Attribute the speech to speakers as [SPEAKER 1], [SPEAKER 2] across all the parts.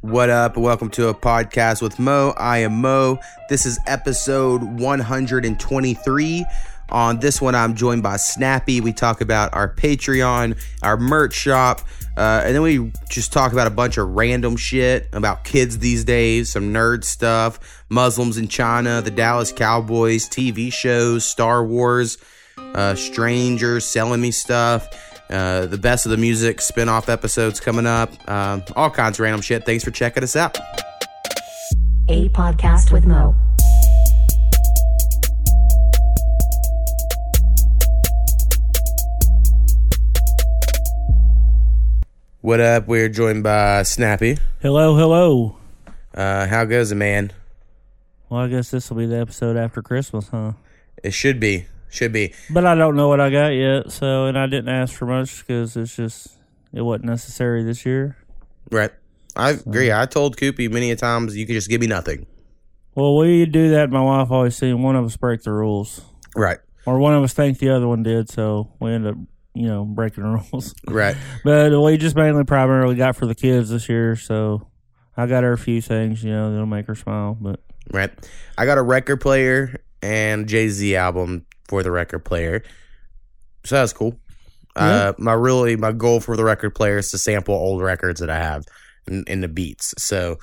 [SPEAKER 1] What up? Welcome to a podcast with Mo. I am Mo. This is episode 123. On this one, I'm joined by Snappy. We talk about our Patreon, our merch shop, uh, and then we just talk about a bunch of random shit about kids these days, some nerd stuff, Muslims in China, the Dallas Cowboys, TV shows, Star Wars, uh, strangers selling me stuff. Uh, the best of the music spin-off episodes coming up. Um, all kinds of random shit. Thanks for checking us out.
[SPEAKER 2] A podcast with Mo.
[SPEAKER 1] what up? We're joined by snappy.
[SPEAKER 3] Hello, hello.
[SPEAKER 1] uh, how goes it man?
[SPEAKER 3] Well, I guess this will be the episode after Christmas, huh?
[SPEAKER 1] it should be should be
[SPEAKER 3] But I don't know what I got yet, so and I didn't ask for much because it's just it wasn't necessary this year.
[SPEAKER 1] right i agree i told Koopy many a times you could just give me nothing
[SPEAKER 3] Well, we do that. My wife always seen one of us break the rules,
[SPEAKER 1] right
[SPEAKER 3] or one of us think the other one did, so we end up, you know, breaking the rules.
[SPEAKER 1] right
[SPEAKER 3] but we just mainly primarily got for the kids this year, so I got her a few things, you know, that'll make her smile. But
[SPEAKER 1] right i got a record player and jay-z album for the record player. So that's cool. Uh, my really my goal for the record player is to sample old records that i have in, in the beats. So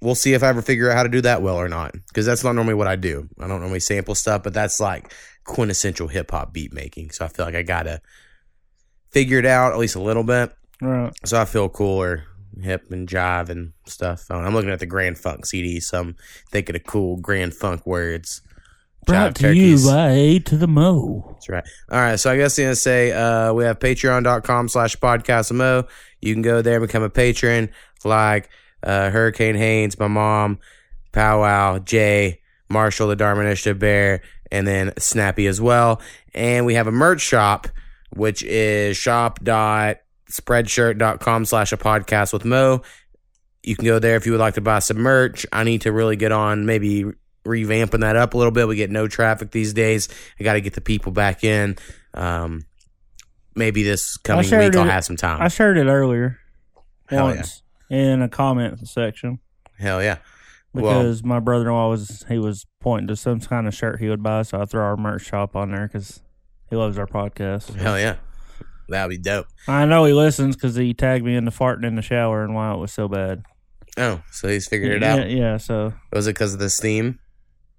[SPEAKER 1] we'll see if i ever figure out how to do that well or not because that's not normally what i do. I don't normally sample stuff but that's like quintessential hip-hop beat making. So i feel like i gotta figure it out at least a little bit.
[SPEAKER 3] Right,
[SPEAKER 1] so i feel cooler hip and jive and stuff. I'm looking at the grand funk cd so i'm thinking of cool grand funk words
[SPEAKER 3] brought to you
[SPEAKER 1] turkeys.
[SPEAKER 3] by A to the Mo.
[SPEAKER 1] That's right. All right. So I guess I'm going to say uh, we have patreon.com slash podcast mo. You can go there and become a patron like uh, Hurricane Haynes, my mom, Powwow, Jay, Marshall, the Dharma Initiative Bear, and then Snappy as well. And we have a merch shop, which is shop.spreadshirt.com slash a podcast with Mo. You can go there if you would like to buy some merch. I need to really get on maybe revamping that up a little bit. We get no traffic these days. I got to get the people back in. Um, maybe this coming week I'll have some time.
[SPEAKER 3] I shared it earlier
[SPEAKER 1] Hell yeah.
[SPEAKER 3] once in a comment section
[SPEAKER 1] Hell yeah. Well,
[SPEAKER 3] because my brother-in-law was he was pointing to some kind of shirt he would buy, so I threw our merch shop on there because he loves our podcast.
[SPEAKER 1] hell yeah. That'd be dope.
[SPEAKER 3] I know he listens because he tagged me into farting in the shower and why it was so bad.
[SPEAKER 1] Oh, so he's figured it
[SPEAKER 3] yeah,
[SPEAKER 1] out.
[SPEAKER 3] Yeah, so
[SPEAKER 1] Was it because of the steam?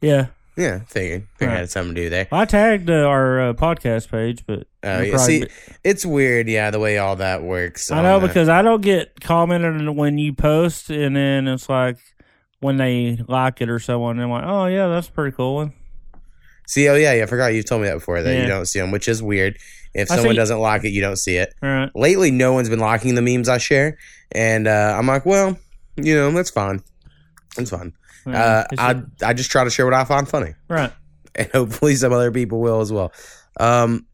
[SPEAKER 3] Yeah,
[SPEAKER 1] Yeah, figured. Figured
[SPEAKER 3] Right.
[SPEAKER 1] had something to do there.
[SPEAKER 3] I tagged uh, our uh, podcast page, but
[SPEAKER 1] Oh, yeah.
[SPEAKER 3] probably
[SPEAKER 1] See, it's weird, yeah, the way all that works.
[SPEAKER 3] I
[SPEAKER 1] on
[SPEAKER 3] know
[SPEAKER 1] the-
[SPEAKER 3] because I don't get commented when you post, and then it's like when they like it or someone, I'm like, oh yeah, that's a pretty cool one.
[SPEAKER 1] See, oh yeah, yeah, I forgot you told me that before that you don't see them, which is weird. If
[SPEAKER 3] I
[SPEAKER 1] someone
[SPEAKER 3] see-
[SPEAKER 1] doesn't like it, you don't see it.
[SPEAKER 3] All right.
[SPEAKER 1] Lately, no one's been liking the memes I share, and uh, I'm like, well, you know, that's fine. It's fine. Uh, I
[SPEAKER 3] just-
[SPEAKER 1] I just try to share what I find funny,
[SPEAKER 3] right.
[SPEAKER 1] and hopefully some other people will as well. Um,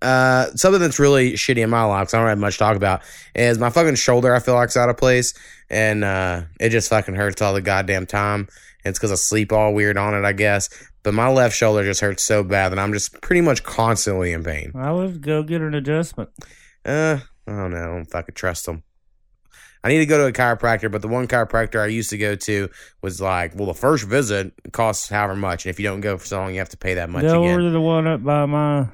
[SPEAKER 1] uh, something that's really shitty in my life, 'cause I don't have much to talk about, is my fucking shoulder. I feel like's out of place, and uh, it just fucking hurts all the goddamn time. And it's because I sleep all weird on it, I guess. But my left shoulder just hurts so bad that I'm just pretty much constantly in pain.
[SPEAKER 3] I would go get an adjustment.
[SPEAKER 1] Uh, I don't know. I don't fucking trust them. I need to go to a chiropractor, but the one chiropractor I used to go to was like, well, the first visit costs however much, and if you don't go for so long, you have to pay that much
[SPEAKER 3] Go
[SPEAKER 1] again.
[SPEAKER 3] to the one up by my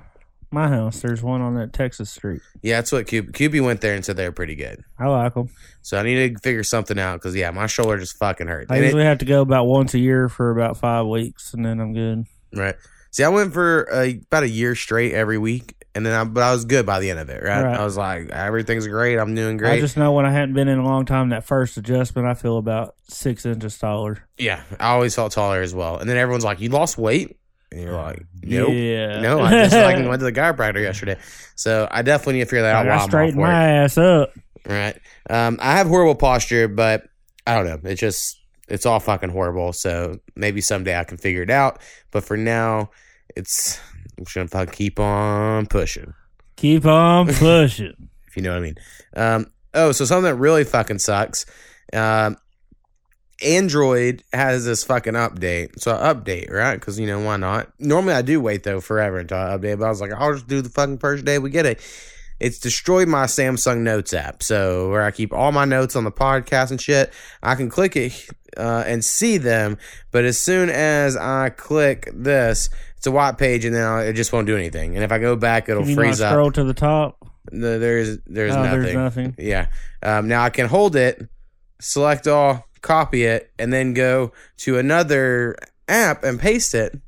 [SPEAKER 3] my house. There's one on that Texas street.
[SPEAKER 1] Yeah, that's what Cube QB went there and said they were pretty good.
[SPEAKER 3] I like them.
[SPEAKER 1] So I need to figure something out because yeah, my shoulder just fucking hurts.
[SPEAKER 3] I
[SPEAKER 1] And it-
[SPEAKER 3] usually have to go about once a year for about five weeks, and then I'm good.
[SPEAKER 1] right. See, I went for uh, about a year straight every week, and then I, but I was good by the end of it. Right.
[SPEAKER 3] Right.
[SPEAKER 1] I was like, everything's great. I'm doing great.
[SPEAKER 3] I just know when I hadn't been in a long time, that first adjustment, I feel about six inches taller.
[SPEAKER 1] yeah, I always felt taller as well. And then everyone's like, you lost weight, and you're like, nope.
[SPEAKER 3] Yeah.
[SPEAKER 1] No, I just like went to the chiropractor yesterday. So I definitely need to figure that out
[SPEAKER 3] I
[SPEAKER 1] while
[SPEAKER 3] got
[SPEAKER 1] I'm
[SPEAKER 3] straighten
[SPEAKER 1] work.
[SPEAKER 3] my ass up.
[SPEAKER 1] Right. Um, I have horrible posture, but I don't know. It's just it's all fucking horrible. So maybe someday I can figure it out. But for now, it's I'm just gonna fucking keep on pushing.
[SPEAKER 3] Keep on pushing.
[SPEAKER 1] If you know what I mean. Um, oh, so something that really fucking sucks. Um, Android has this fucking update. So I update, right? Because you know why not? Normally I do wait though forever until I update, but I was like, I'll just do the fucking first day we get it. it's destroyed my Samsung Notes app. So where I keep all my notes on the podcast and shit, I can click it uh, and see them. But as soon as I click this, it's a white page, and then I'll, it just won't do anything. And if I go back, it'll
[SPEAKER 3] Can you not
[SPEAKER 1] freeze up.
[SPEAKER 3] scroll to the top?
[SPEAKER 1] No, there's there's
[SPEAKER 3] oh,
[SPEAKER 1] nothing.
[SPEAKER 3] there's nothing.
[SPEAKER 1] Yeah. Um, now I can hold it, select all, copy it, and then go to another app and paste it,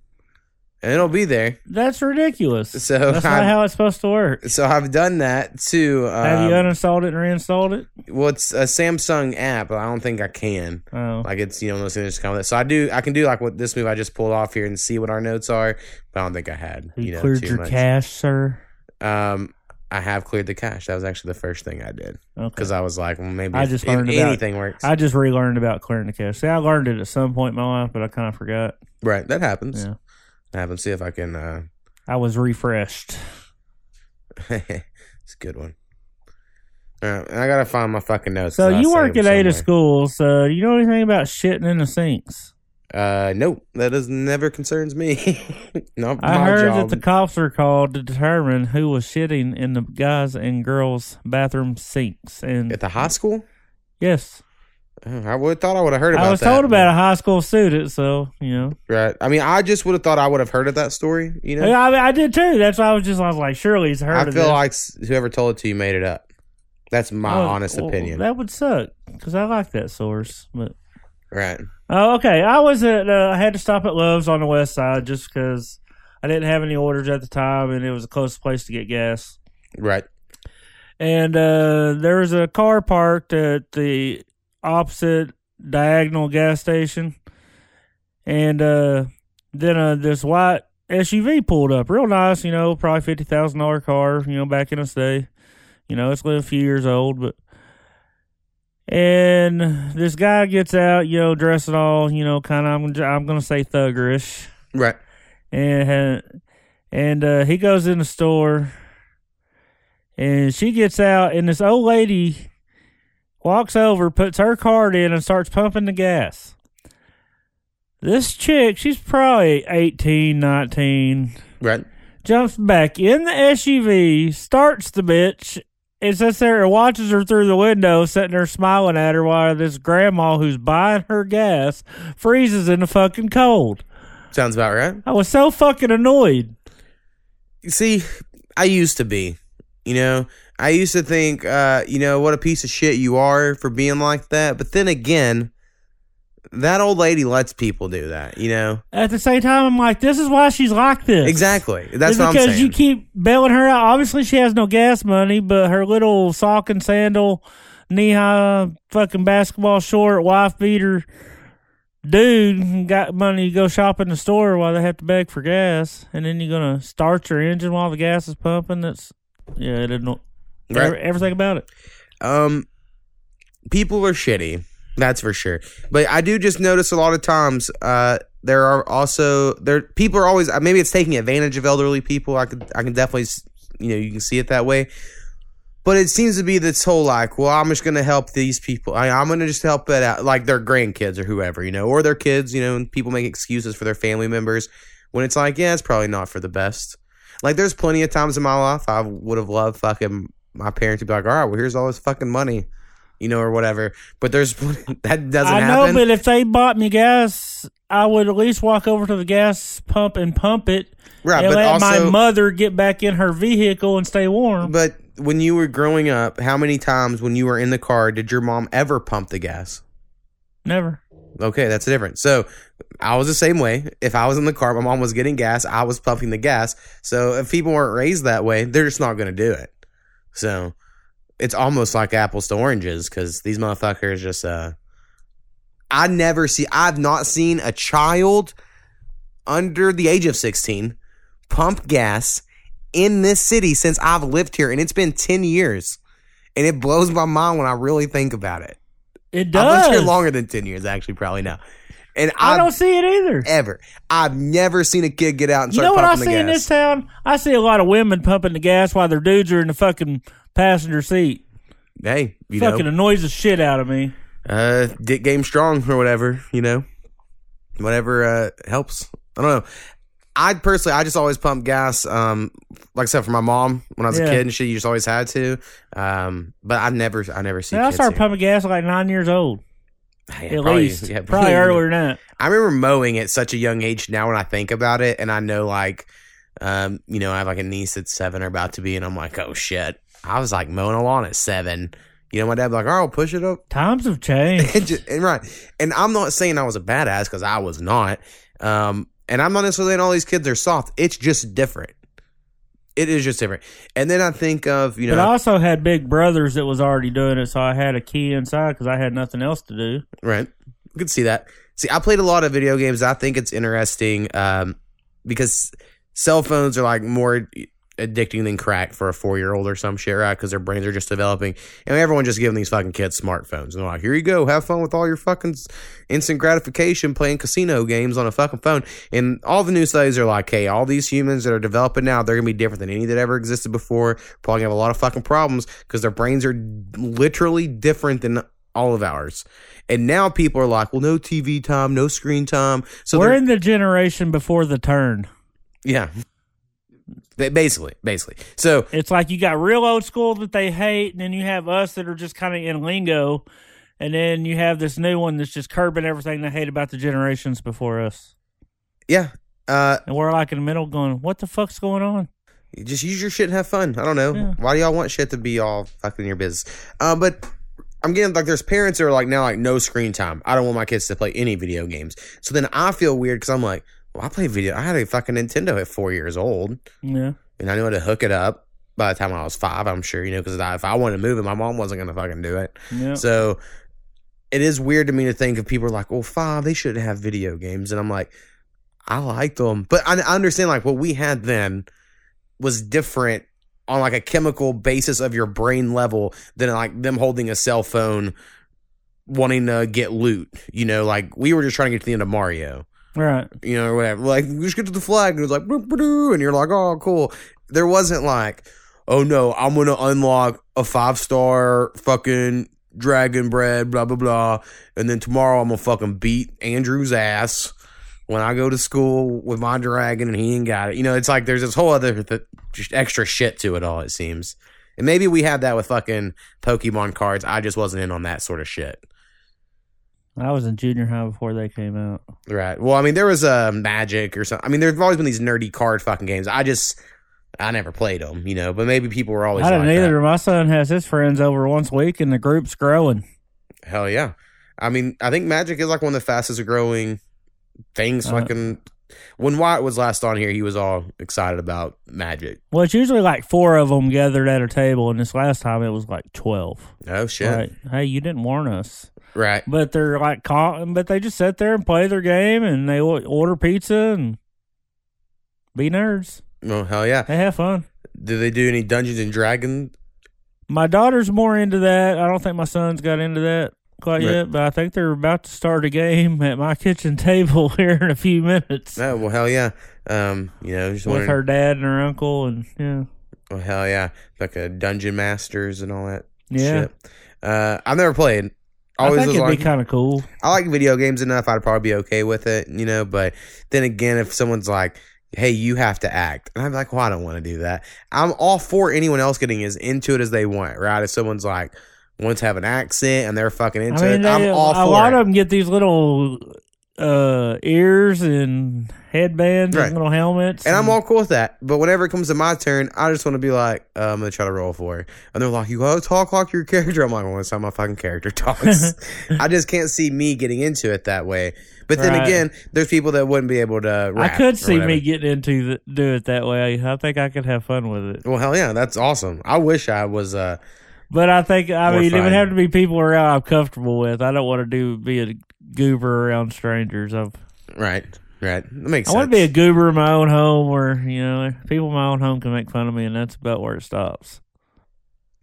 [SPEAKER 1] and it'll be there.
[SPEAKER 3] That's ridiculous.
[SPEAKER 1] So
[SPEAKER 3] That's
[SPEAKER 1] I-
[SPEAKER 3] not how it's supposed to work.
[SPEAKER 1] So I've done that too. Um,
[SPEAKER 3] Have you uninstalled it and reinstalled it?
[SPEAKER 1] well, it's a Samsung app. but I don't think I can.
[SPEAKER 3] Oh,
[SPEAKER 1] Like it's you know those things come with it. So I do. I can do like what this move I just pulled off here and see what our notes are. But I don't think I had.
[SPEAKER 3] you,
[SPEAKER 1] You, know,
[SPEAKER 3] cleared your
[SPEAKER 1] much.
[SPEAKER 3] cache, sir.
[SPEAKER 1] Um, I have cleared the cache. That was actually the first thing I did
[SPEAKER 3] Okay.
[SPEAKER 1] because I was like, well, maybe
[SPEAKER 3] I just
[SPEAKER 1] if
[SPEAKER 3] learned about-
[SPEAKER 1] anything works.
[SPEAKER 3] I just relearned about clearing the cache. See, I learned it at some point in my life, but I kind of forgot.
[SPEAKER 1] right, that happens.
[SPEAKER 3] Yeah,
[SPEAKER 1] That happens. See if I can. uh
[SPEAKER 3] I was refreshed.
[SPEAKER 1] It's a good one. And I gotta find my fucking notes.
[SPEAKER 3] So you work at Ada schools. So you know anything about shitting in the sinks?
[SPEAKER 1] Uh, nope, that is never concerns me. Not
[SPEAKER 3] I heard
[SPEAKER 1] job.
[SPEAKER 3] that the cops are called to determine who was shitting in the guys and girls' bathroom sinks. And
[SPEAKER 1] at the high school.
[SPEAKER 3] yes,
[SPEAKER 1] I would have thought I would have heard about. That story.
[SPEAKER 3] I was
[SPEAKER 1] that.
[SPEAKER 3] told about a high school student. So you know,
[SPEAKER 1] Right. I mean, I just would have thought I would have heard of that story. You know,
[SPEAKER 3] Yeah, I, mean, I did too. That's why I was just I was like, surely he's heard
[SPEAKER 1] I
[SPEAKER 3] of
[SPEAKER 1] feel
[SPEAKER 3] this.
[SPEAKER 1] like whoever told it to you made it up. That's my
[SPEAKER 3] Oh,
[SPEAKER 1] honest
[SPEAKER 3] well,
[SPEAKER 1] opinion.
[SPEAKER 3] That would suck because I like that source. But
[SPEAKER 1] right.
[SPEAKER 3] oh, okay. I was at uh, I had to stop at Love's on the west side just because I didn't have any orders at the time, and it was the closest place to get gas.
[SPEAKER 1] Right.
[SPEAKER 3] And uh, there was a car parked at the opposite diagonal gas station, and uh, then uh, this white SUV pulled up, real nice, you know, probably fifty thousand dollar car, you know, back in its day. You know, it's a few years old, but and this guy gets out, you know, dressed all, you know, kind of I'm I'm gonna say thuggerish,
[SPEAKER 1] Right.
[SPEAKER 3] and and uh, he goes in the store, and she gets out, and this old lady walks over, puts her card in, and starts pumping the gas. This chick, she's probably 18, 19,
[SPEAKER 1] Right.
[SPEAKER 3] jumps back in the SUV, starts the bitch, and sits there and watches her through the window, sitting there smiling at her while this grandma who's buying her gas freezes in the fucking cold.
[SPEAKER 1] Sounds about right.
[SPEAKER 3] I was so fucking annoyed.
[SPEAKER 1] You see, I used to be. You know, I used to think, uh, you know, what a piece of shit you are for being like that. But then again, that old lady lets people do that. You know.
[SPEAKER 3] At the same time, I'm like, this is why she's like this.
[SPEAKER 1] Exactly. That's
[SPEAKER 3] It's
[SPEAKER 1] what I'm
[SPEAKER 3] because
[SPEAKER 1] saying.
[SPEAKER 3] you keep bailing her out. Obviously, she has no gas money, but her little sock and sandal, knee high, fucking basketball short, wife beater dude got money to go shop in the store while they have to beg for gas, and then you're gonna start your engine while the gas is pumping. That's yeah, it didn't.
[SPEAKER 1] Right.
[SPEAKER 3] Every, everything about it.
[SPEAKER 1] Um, people are shitty. That's for sure. But I do just notice a lot of times, uh, there are also there people are always maybe it's taking advantage of elderly people. I could I can definitely you know you can see it that way. But it seems to be this whole like, well, I'm just gonna help these people. I, I'm gonna just help it out, like their grandkids or whoever, you know, or their kids, you know. And people make excuses for their family members when it's like, yeah, it's probably not for the best. Like, there's plenty of times in my life I would have loved fucking my parents would be like, all right, well, here's all this fucking money, you know, or whatever. But there's that doesn't
[SPEAKER 3] I know,
[SPEAKER 1] happen.
[SPEAKER 3] but if they bought me gas, I would at least walk over to the gas pump and pump it,
[SPEAKER 1] right,
[SPEAKER 3] and
[SPEAKER 1] but
[SPEAKER 3] let my mother get back in her vehicle and stay warm.
[SPEAKER 1] but when you were growing up, how many times when you were in the car did your mom ever pump the gas?
[SPEAKER 3] Never.
[SPEAKER 1] Okay, that's different. So I was the same way. If I was in the car, my mom was getting gas, I was pumping the gas. So if people weren't raised that way, they're just not going to do it. So it's almost like apples to oranges because these motherfuckers just, uh, I never see, I've not seen a child under the age of 16 pump gas in this city since I've lived here. And it's been 10 years. And it blows my mind when I really think about it.
[SPEAKER 3] It does.
[SPEAKER 1] I've lived here longer than 10 years, actually, probably now. And
[SPEAKER 3] I
[SPEAKER 1] I've
[SPEAKER 3] don't see it either.
[SPEAKER 1] ever, I've never seen a kid get out and
[SPEAKER 3] You know what I see in this town? I see a lot of women pumping the gas while their dudes are in the fucking passenger seat.
[SPEAKER 1] hey, you
[SPEAKER 3] fucking
[SPEAKER 1] know,
[SPEAKER 3] annoys the shit out of me.
[SPEAKER 1] uh, dick game strong or whatever, you know, whatever uh, helps. I don't know. I personally, I just always pump gas. Um, like I said, for my mom when I was a kid and shit, you just always had to. Um, but I never, I never see.
[SPEAKER 3] I
[SPEAKER 1] kids
[SPEAKER 3] started pumping gas at like nine years old,
[SPEAKER 1] Yeah,
[SPEAKER 3] at
[SPEAKER 1] probably-
[SPEAKER 3] least.
[SPEAKER 1] yeah,
[SPEAKER 3] probably earlier than that.
[SPEAKER 1] I remember mowing at such a young age now when I think about it, and I know like, um, you know, I have like a niece that's seven or about to be, and I'm like, oh shit, I was like mowing a lawn at seven. You know, my dad like, oh, push it up,
[SPEAKER 3] Times have changed.
[SPEAKER 1] and, just, and right. And I'm not saying I was a badass because I was not. Um, and I'm not necessarily saying all these kids are soft. It's just different. It is just different. And then I think of you know, But
[SPEAKER 3] I also had big brothers that was already doing it, so I had a key inside because I had nothing else to do.
[SPEAKER 1] Right. I could see that. See, I played a lot of video games. I think it's interesting um, because cell phones are like more addicting than crack for a four year old or some shit, right? Because their brains are just developing. And everyone just giving these fucking kids smartphones. And they're like, here you go. Have fun with all your fucking instant gratification playing casino games on a fucking phone. And all the news studies are like, hey, all these humans that are developing now, they're going to be different than any that ever existed before. Probably have a lot of fucking problems because their brains are literally different than all of ours. And now people are like, well, no TV time, no screen time. So
[SPEAKER 3] We're in the generation before the turn.
[SPEAKER 1] yeah. Ba- Basically, basically. So
[SPEAKER 3] It's like you got real old school that they hate, and then you have us that are just kind of in lingo, and then you have this new one that's just curbing everything they hate about the generations before us.
[SPEAKER 1] yeah, uh,
[SPEAKER 3] And we're like in the middle going, what the fuck's going on?
[SPEAKER 1] just use your shit and have fun. I don't know.
[SPEAKER 3] Yeah.
[SPEAKER 1] Why do y'all want shit to be all fucking your business? Uh, but I'm getting like there's parents that are like now like no screen time. I don't want my kids to play any video games. So then I feel weird because I'm like, well, I play video. I had a fucking Nintendo at four years old,
[SPEAKER 3] Yeah.
[SPEAKER 1] and I knew how to hook it up. By the time I was five, I'm sure you know because if I wanted to move it, my mom wasn't gonna fucking do it.
[SPEAKER 3] Yeah.
[SPEAKER 1] So it is weird to me to think of people like, well, five, they shouldn't have video games. And I'm like, I liked them. But I, I understand like what we had then was different on like a chemical basis of your brain level than like them holding a cell phone wanting to get loot. You know, like we were just trying to get to the end of Mario
[SPEAKER 3] Right.
[SPEAKER 1] you know, or whatever. Like, we just get to the flag, and it's like, and you're like, oh, cool. There wasn't like, oh no, I'm gonna unlock a five star fucking dragon bread, blah blah blah, and then tomorrow I'm gonna fucking beat Andrew's ass when I go to school with my dragon, and he ain't got it. You know, it's like there's this whole other th- extra shit to it all. It seems. And maybe we had that with fucking Pokemon cards. I just wasn't in on that sort of shit.
[SPEAKER 3] I was in junior high before they came out.
[SPEAKER 1] Right. Well, I mean, there was a uh, Magic or something. I mean, there's always been these nerdy card fucking games. I just, I never played them, you know. But maybe people were always.
[SPEAKER 3] I didn't
[SPEAKER 1] like
[SPEAKER 3] either. My son has his friends over once a week, and the group's growing.
[SPEAKER 1] Hell yeah. I mean, I think Magic is like one of the fastest growing things.
[SPEAKER 3] Uh,
[SPEAKER 1] fucking. When Wyatt was last on here, he was all excited about Magic.
[SPEAKER 3] Well, it's usually like four of them gathered at a table, and this last time it was like twelve.
[SPEAKER 1] Oh shit!
[SPEAKER 3] Right? Hey, you didn't warn us.
[SPEAKER 1] Right.
[SPEAKER 3] But they're like, but they just sit there and play their game, and they order pizza and be nerds.
[SPEAKER 1] Oh hell yeah!
[SPEAKER 3] They have fun.
[SPEAKER 1] Do they do any Dungeons and Dragons?
[SPEAKER 3] My daughter's more into that. I don't think my son's got into that quite
[SPEAKER 1] Right.
[SPEAKER 3] yet, but I think they're about to start a game at my kitchen table here in a few minutes
[SPEAKER 1] Oh well, hell yeah! Um, you know, just
[SPEAKER 3] with
[SPEAKER 1] wondering.
[SPEAKER 3] her dad and her uncle, and yeah,
[SPEAKER 1] Oh hell yeah! Like a Dungeon Masters and all that.
[SPEAKER 3] yeah.
[SPEAKER 1] Shit. Uh, I've never played.
[SPEAKER 3] I think it'd
[SPEAKER 1] like,
[SPEAKER 3] be kind of cool.
[SPEAKER 1] I like video games enough. I'd probably be okay with it, you know. But then again, if someone's like, "Hey, you have to act," and I'm like, "Well, I don't want to do that." I'm all for anyone else getting as into it as they want, right? If someone's like wants to have an accent and they're fucking into
[SPEAKER 3] I mean,
[SPEAKER 1] it,
[SPEAKER 3] they,
[SPEAKER 1] I'm all
[SPEAKER 3] a
[SPEAKER 1] for
[SPEAKER 3] lot
[SPEAKER 1] it.
[SPEAKER 3] of them get these little uh, ears and headbands
[SPEAKER 1] Right.
[SPEAKER 3] and little helmets,
[SPEAKER 1] and I'm all cool with that. But whenever it comes to my turn, I just want to be like, uh, I'm gonna try to roll for it. And they're like, you gotta talk like your character. I'm like, well, that's how my fucking character talks. I just can't see me getting into it that way. But then
[SPEAKER 3] Right.
[SPEAKER 1] again, there's people that wouldn't be able to.
[SPEAKER 3] I could see
[SPEAKER 1] whatever.
[SPEAKER 3] me getting into the, do it that way. I think I could have fun with it.
[SPEAKER 1] Well, hell yeah, that's awesome. I wish I was. uh
[SPEAKER 3] But I think I mean it would have to be people around I'm comfortable with. I don't want to do be a goober around strangers. I've,
[SPEAKER 1] Right, right. That makes
[SPEAKER 3] I
[SPEAKER 1] sense.
[SPEAKER 3] want to be a goober in my own home, where you know people in my own home can make fun of me, and that's about where it stops.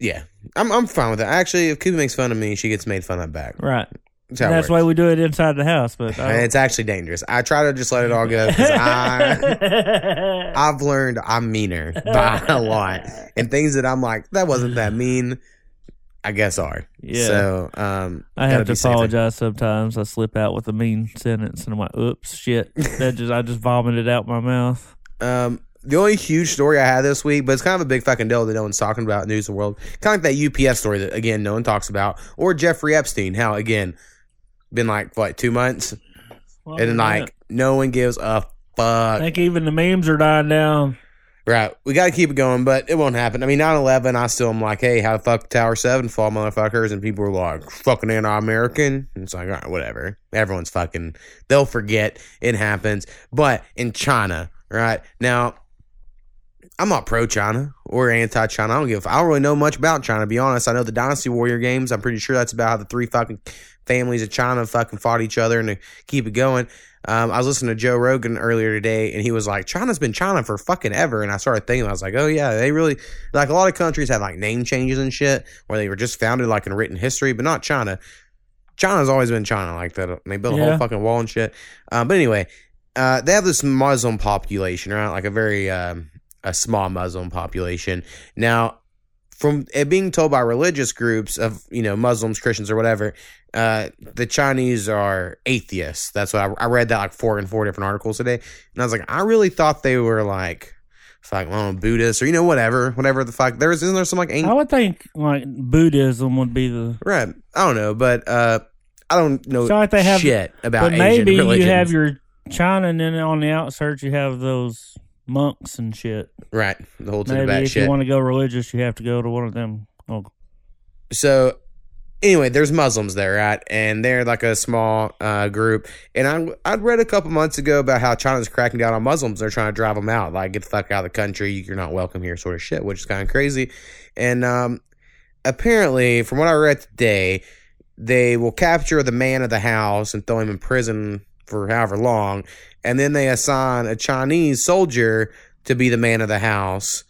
[SPEAKER 1] yeah, I'm. I'm fine with that. Actually, if Kuba makes fun of me, she gets made fun of back.
[SPEAKER 3] Right.
[SPEAKER 1] That's
[SPEAKER 3] that's why we do it inside the house. But
[SPEAKER 1] it's actually dangerous. I try to just let it all go because I. I've learned I'm meaner by a lot, and things that I'm like that wasn't that mean. I guess are.
[SPEAKER 3] Yeah.
[SPEAKER 1] So um,
[SPEAKER 3] I have to
[SPEAKER 1] be safer.
[SPEAKER 3] apologize sometimes. I slip out with a mean sentence and I'm like, oops, shit. That just I just vomited out my mouth.
[SPEAKER 1] Um, the only huge story I had this week, but it's kind of a big fucking deal that no one's talking about news in the world. Kind of like that UPS story that again no one talks about, or Jeffrey Epstein. How again been like what two months,
[SPEAKER 3] Well,
[SPEAKER 1] and then like no one gives a fuck.
[SPEAKER 3] I think even the memes are dying down.
[SPEAKER 1] Right, we got to keep it going, but it won't happen. I mean, 9-11, I still am like, hey, how the fuck Tower Seven fall, motherfuckers? And people are like, fucking anti-American. It's like, all right, whatever. Everyone's fucking. They'll forget it happens. But in China, right now, I'm not pro China or anti China. I don't give. I don't really know much about China. To be honest, I know the Dynasty Warrior games. I'm pretty sure that's about how the three fucking families of China fucking fought each other and to keep it going. Um, I was listening to Joe Rogan earlier today, and he was like, "China's been China for fucking ever." And I started thinking, I was like, "Oh yeah, they really like a lot of countries have like name changes and shit where they were just founded like in written history, but not China. China's always been China like that. They built a
[SPEAKER 3] Yeah.
[SPEAKER 1] whole fucking wall and shit. Um, but anyway, uh, they have this Muslim population, right? Like a very um, a small Muslim population. Now, from it being told by religious groups of you know Muslims, Christians, or whatever, uh, the Chinese are atheists. That's what I, I read that like four and four different articles today, and I was like, I really thought they were like. Fuck, I don't Buddhists or you know whatever, whatever the fuck. There is isn't there some like ancient
[SPEAKER 3] I would think like Buddhism would be the
[SPEAKER 1] right? I don't know, but uh, I don't know
[SPEAKER 3] So like they have-
[SPEAKER 1] shit about
[SPEAKER 3] but
[SPEAKER 1] Asian
[SPEAKER 3] maybe you have your China and then on the outskirts you have those monks and shit.
[SPEAKER 1] right the whole
[SPEAKER 3] Maybe if
[SPEAKER 1] shit.
[SPEAKER 3] If you want to go religious you have to go to one of them. Oh,
[SPEAKER 1] so anyway, there's Muslims there, right? And they're like a small uh, group. And I I'd read a couple months ago about how China's cracking down on Muslims. They're trying to drive them out, like get the fuck out of the country. You're not welcome here, sort of shit, which is kind of crazy. And um, apparently, from what I read today, they will capture the man of the house and throw him in prison for however long, and then they assign a Chinese soldier to be the man of the house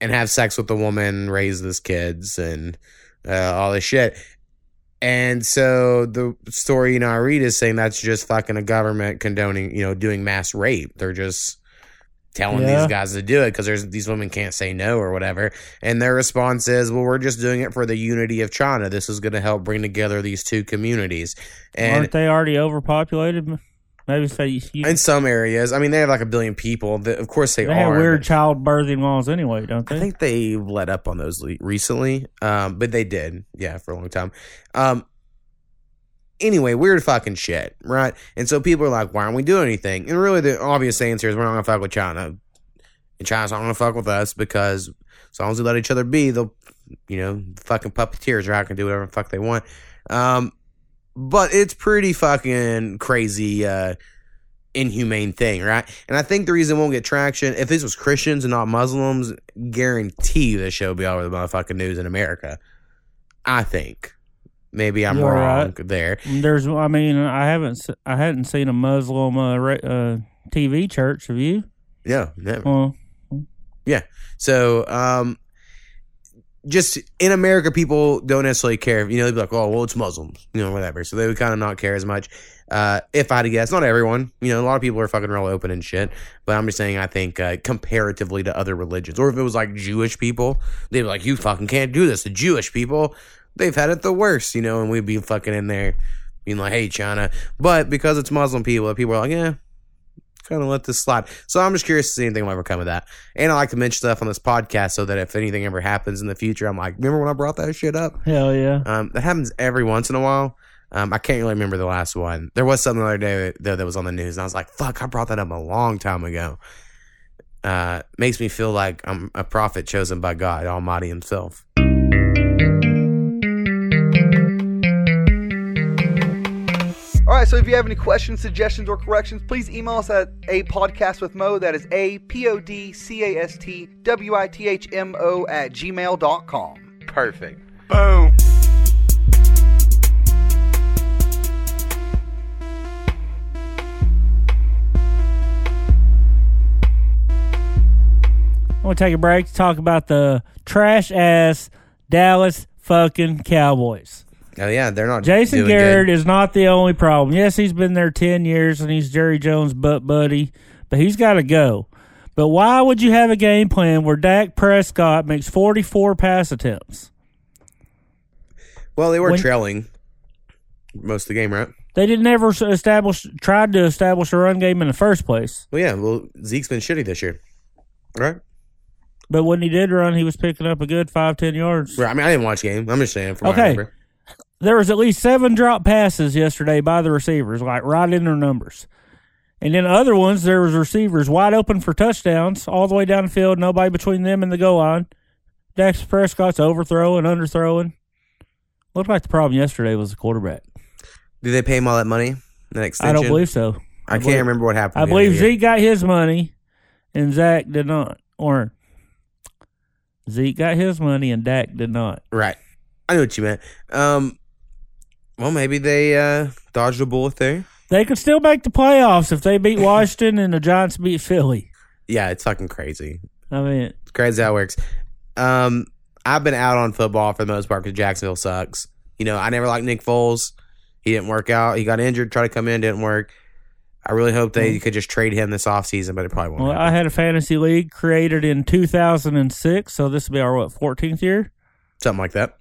[SPEAKER 1] and have sex with the woman, raise this kids, and uh, all this shit. And so the story you know I read is saying that's just fucking a government condoning you know doing mass rape. They're just telling
[SPEAKER 3] Yeah.
[SPEAKER 1] these guys to do it because there's these women can't say no or whatever. And their response is, "Well, we're just doing it for the unity of China. This is going to help bring together these two communities." And
[SPEAKER 3] aren't they already overpopulated? Maybe say you,
[SPEAKER 1] in some areas, I mean, they have like a billion people. That, of course, they,
[SPEAKER 3] they
[SPEAKER 1] are.
[SPEAKER 3] have weird
[SPEAKER 1] but-
[SPEAKER 3] childbirthing laws anyway, don't they?
[SPEAKER 1] I think they let up on those recently, um, but they did, yeah, for a long time. Um, anyway, weird fucking shit, right? And so people are like, "Why aren't we doing anything?" And really, the obvious answer is we're not gonna fuck with China, and China's not gonna fuck with us because as long as we let each other be, they'll, you know, fucking puppeteers are out can do whatever the fuck they want. Um, but it's pretty fucking crazy. Uh, inhumane thing, right? And I think the reason it won't get traction, if this was Christians and not Muslims, guarantee this show would be all over the motherfucking news in America. I think. Maybe I'm
[SPEAKER 3] You're
[SPEAKER 1] wrong
[SPEAKER 3] right.
[SPEAKER 1] there.
[SPEAKER 3] There's, I mean, I haven't, I hadn't seen a Muslim uh, uh, TV church. Have you?
[SPEAKER 1] Yeah, never.
[SPEAKER 3] Well, yeah.
[SPEAKER 1] So, um, just in America, people don't necessarily care. You know, they'd be like, "Oh, well, it's Muslims," you know, whatever. So they would kind of not care as much. Uh, if I had to guess, not everyone. You know, a lot of people are fucking real open and shit. But I'm just saying, I think uh, comparatively to other religions, or if it was like Jewish people, they'd be like, "You fucking can't do this." The Jewish people, they've had it the worst, you know, and we'd be fucking in there being like, "Hey, China," but because it's Muslim people, people are like, "Yeah." Kind of let this slide. So I'm just curious to see anything will ever come of that. And I like to mention stuff on this podcast so that if anything ever happens in the future, I'm like, remember when I brought that shit up?
[SPEAKER 3] hell yeah.
[SPEAKER 1] Um, that happens every once in a while. Um, I can't really remember the last one. There was something the other day though that was on the news, and I was like, "Fuck!" I brought that up a long time ago. Uh, makes me feel like I'm a prophet chosen by God Almighty Himself.
[SPEAKER 4] Right, so if you have any questions, suggestions, or corrections, please email us at a podcast with Mo. That is a p o d c a s t w i t h m o at gmail.com.
[SPEAKER 1] Perfect.
[SPEAKER 4] Boom.
[SPEAKER 3] I'm gonna take a break to talk about the trash ass Dallas fucking Cowboys.
[SPEAKER 1] Oh yeah, they're not.
[SPEAKER 3] Jason Garrett
[SPEAKER 1] good.
[SPEAKER 3] is not the only problem. Yes, he's been there 10 years and he's Jerry Jones' butt buddy, but he's got to go. But why would you have a game plan where Dak Prescott makes 44 pass attempts?
[SPEAKER 1] Well, they were
[SPEAKER 3] When-
[SPEAKER 1] trailing most of the game, right?
[SPEAKER 3] They didn't ever establish, tried to establish a run game in the first place.
[SPEAKER 1] Well, yeah. Well, Zeke's been shitty this year, right?
[SPEAKER 3] But when he did run, he was picking up a good five, ten yards.
[SPEAKER 1] Right. I mean, I didn't watch the game. I'm just saying. From what I
[SPEAKER 3] Okay. There was at least seven drop passes yesterday by the receivers, like right in their numbers. And then other ones, there was receivers wide open for touchdowns all the way down the field, nobody between them and the goal line. Dak Prescott's overthrowing, underthrowing. Looked like the problem yesterday was the quarterback.
[SPEAKER 1] Did they pay him all that money? That
[SPEAKER 3] I don't believe so.
[SPEAKER 1] I, can't
[SPEAKER 3] believe-
[SPEAKER 1] remember what happened.
[SPEAKER 3] I believe. Zeke got his money and Zach did not. Or Zeke got his money and Dak did not.
[SPEAKER 1] Right. I know what you meant. Um. Well, maybe they uh, dodged a bullet there.
[SPEAKER 3] They could still make the playoffs if they beat Washington and the Giants beat Philly.
[SPEAKER 1] Yeah, it's fucking crazy.
[SPEAKER 3] I mean,
[SPEAKER 1] It's crazy how it works. Um, I've been out on football for the most part because Jacksonville sucks. You know, I never liked Nick Foles. He didn't work out. He got injured, tried to come in, didn't work. I really hope they could just trade him this offseason, but it probably won't.
[SPEAKER 3] well,
[SPEAKER 1] happen.
[SPEAKER 3] I had a fantasy league created in 2006, so this will be our what 14th year,
[SPEAKER 1] Something like that.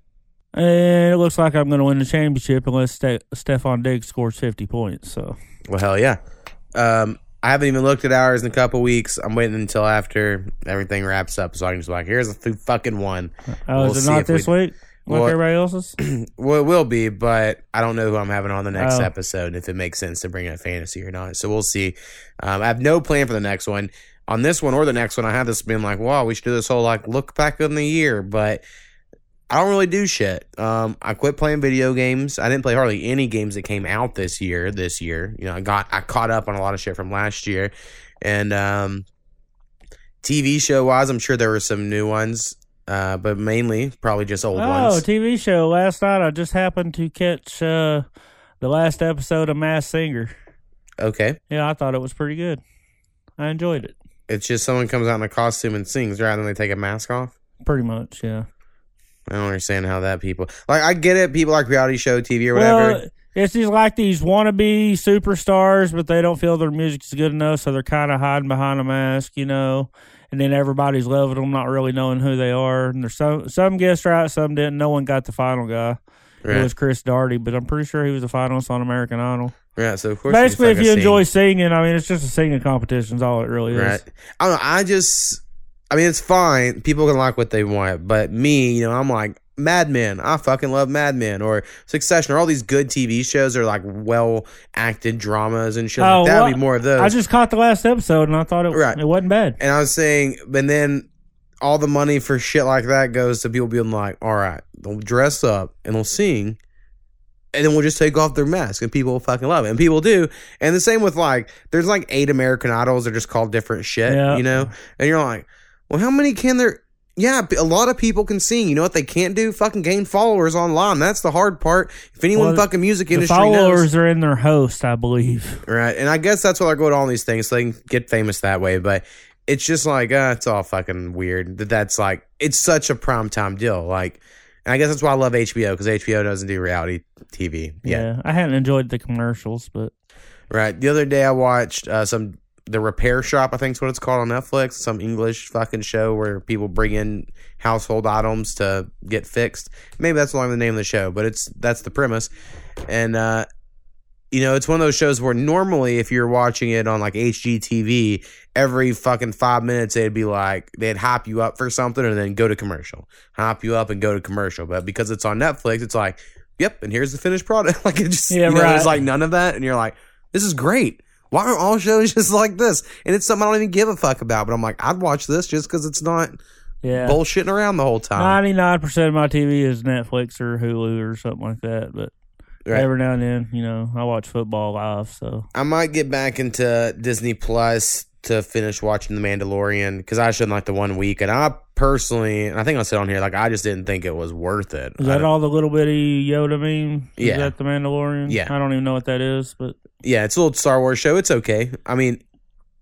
[SPEAKER 3] And it looks like I'm going to win the championship unless Ste- Stefon Diggs scores 50 points. So
[SPEAKER 1] Well, hell yeah. Um, I haven't even looked at ours in a couple weeks. I'm waiting until after everything wraps up so I can just be like, here's a fucking one.
[SPEAKER 3] oh,
[SPEAKER 1] We'll
[SPEAKER 3] is it not
[SPEAKER 1] if we-
[SPEAKER 3] this week like
[SPEAKER 1] Well,
[SPEAKER 3] everybody else's?
[SPEAKER 1] Well, it will be, but I don't know who I'm having on the next
[SPEAKER 3] Oh.
[SPEAKER 1] episode if it makes sense to bring in a fantasy or not. So we'll see. Um, I have no plan for the next one. On this one or the next one, I have this been like, wow, we should do this whole like look back on the year, but I don't really do shit. Um, I quit playing video games. I didn't play hardly any games that came out this year. This year, you know, I got I caught up on a lot of shit from last year, and um, TV show wise, I'm sure there were some new ones, uh, but mainly probably just old
[SPEAKER 3] Oh,
[SPEAKER 1] ones.
[SPEAKER 3] Oh, TV show. Last night I just happened to catch uh, the last episode of Masked Singer.
[SPEAKER 1] okay.
[SPEAKER 3] Yeah, I thought it was pretty good. I enjoyed it.
[SPEAKER 1] It's just someone comes out in a costume and sings rather than they take a mask off.
[SPEAKER 3] Pretty much, yeah.
[SPEAKER 1] I don't understand how that people like. I get it. People like reality show TV or whatever.
[SPEAKER 3] Well, it's just like these wannabe superstars, but they don't feel their music's good enough, so they're kind of hiding behind a mask, you know. And then everybody's loving them, not really knowing who they are. And there's some some guessed right, some didn't. No one got the final guy.
[SPEAKER 1] right.
[SPEAKER 3] It was Chris Daughtry, but I'm pretty sure he was the finalist on American Idol.
[SPEAKER 1] right. So of course,
[SPEAKER 3] Basically, if you
[SPEAKER 1] sing.
[SPEAKER 3] enjoy singing, I mean, it's just a singing competition. Is all it really is.
[SPEAKER 1] right? I don't know. I just, I mean, it's fine. People can like what they want, but me, you know, I'm like Mad Men. I fucking love Mad Men or Succession or all these good TV shows are like well acted dramas and shit.
[SPEAKER 3] Oh,
[SPEAKER 1] like that would
[SPEAKER 3] well,
[SPEAKER 1] be more of those.
[SPEAKER 3] I just caught the last episode and I thought it
[SPEAKER 1] Right.
[SPEAKER 3] it wasn't bad.
[SPEAKER 1] And I was saying, but then all the money for shit like that goes to people being like, all right, they'll dress up and they'll sing. And then we'll just take off their mask and people will fucking love it. And people do. And the same with like, there's like eight American Idols that are just called different shit,
[SPEAKER 3] Yeah.
[SPEAKER 1] you know? And you're like, well, how many can there? Yeah, a lot of people can sing. You know what they can't do? Fucking gain followers online. That's the hard part. If anyone
[SPEAKER 3] Well,
[SPEAKER 1] fucking music
[SPEAKER 3] The
[SPEAKER 1] industry
[SPEAKER 3] followers
[SPEAKER 1] knows.
[SPEAKER 3] are in their host, I believe.
[SPEAKER 1] Right. And I guess that's why they're going to all these things so they can get famous that way. But it's just like, uh, it's all fucking weird that that's like, it's such a prime time deal. Like, and I guess that's why I love HBO because HBO doesn't do reality TV.
[SPEAKER 3] Yeah.
[SPEAKER 1] Yeah.
[SPEAKER 3] I hadn't enjoyed the commercials, but
[SPEAKER 1] Right. The other day I watched uh, some, The Repair Shop, I think is what it's called on Netflix, some English fucking show where people bring in household items to get fixed. Maybe that's along the name of the show, but it's, that's the premise. And, uh, you know, it's one of those shows where normally if you're watching it on like HGTV, every fucking five minutes they'd be like, they'd hop you up for something and then go to commercial. Hop you up and go to commercial. But because it's on Netflix, it's like, yep, and here's the finished product. like it just,
[SPEAKER 3] Yeah,
[SPEAKER 1] you know,
[SPEAKER 3] right.
[SPEAKER 1] there's like none of that. And you're like, this is great. Why aren't all shows just like this? And it's something I don't even give a fuck about. But I'm like, I'd watch this just because it's not
[SPEAKER 3] yeah.
[SPEAKER 1] bullshitting around the whole time.
[SPEAKER 3] Ninety nine percent of my TV is Netflix or Hulu or something like that. But
[SPEAKER 1] Right.
[SPEAKER 3] every now and then, you know, I watch football live. So
[SPEAKER 1] I might get back into Disney Plus to finish watching The Mandalorian because I shouldn't like the one week, and I personally, and I think I said on here, like I just didn't think it was worth it.
[SPEAKER 3] is that all the little bitty Yoda meme? Is
[SPEAKER 1] Yeah.
[SPEAKER 3] that the Mandalorian?
[SPEAKER 1] Yeah.
[SPEAKER 3] I don't even know what that is, but
[SPEAKER 1] Yeah, it's a little Star Wars show. It's okay. I mean,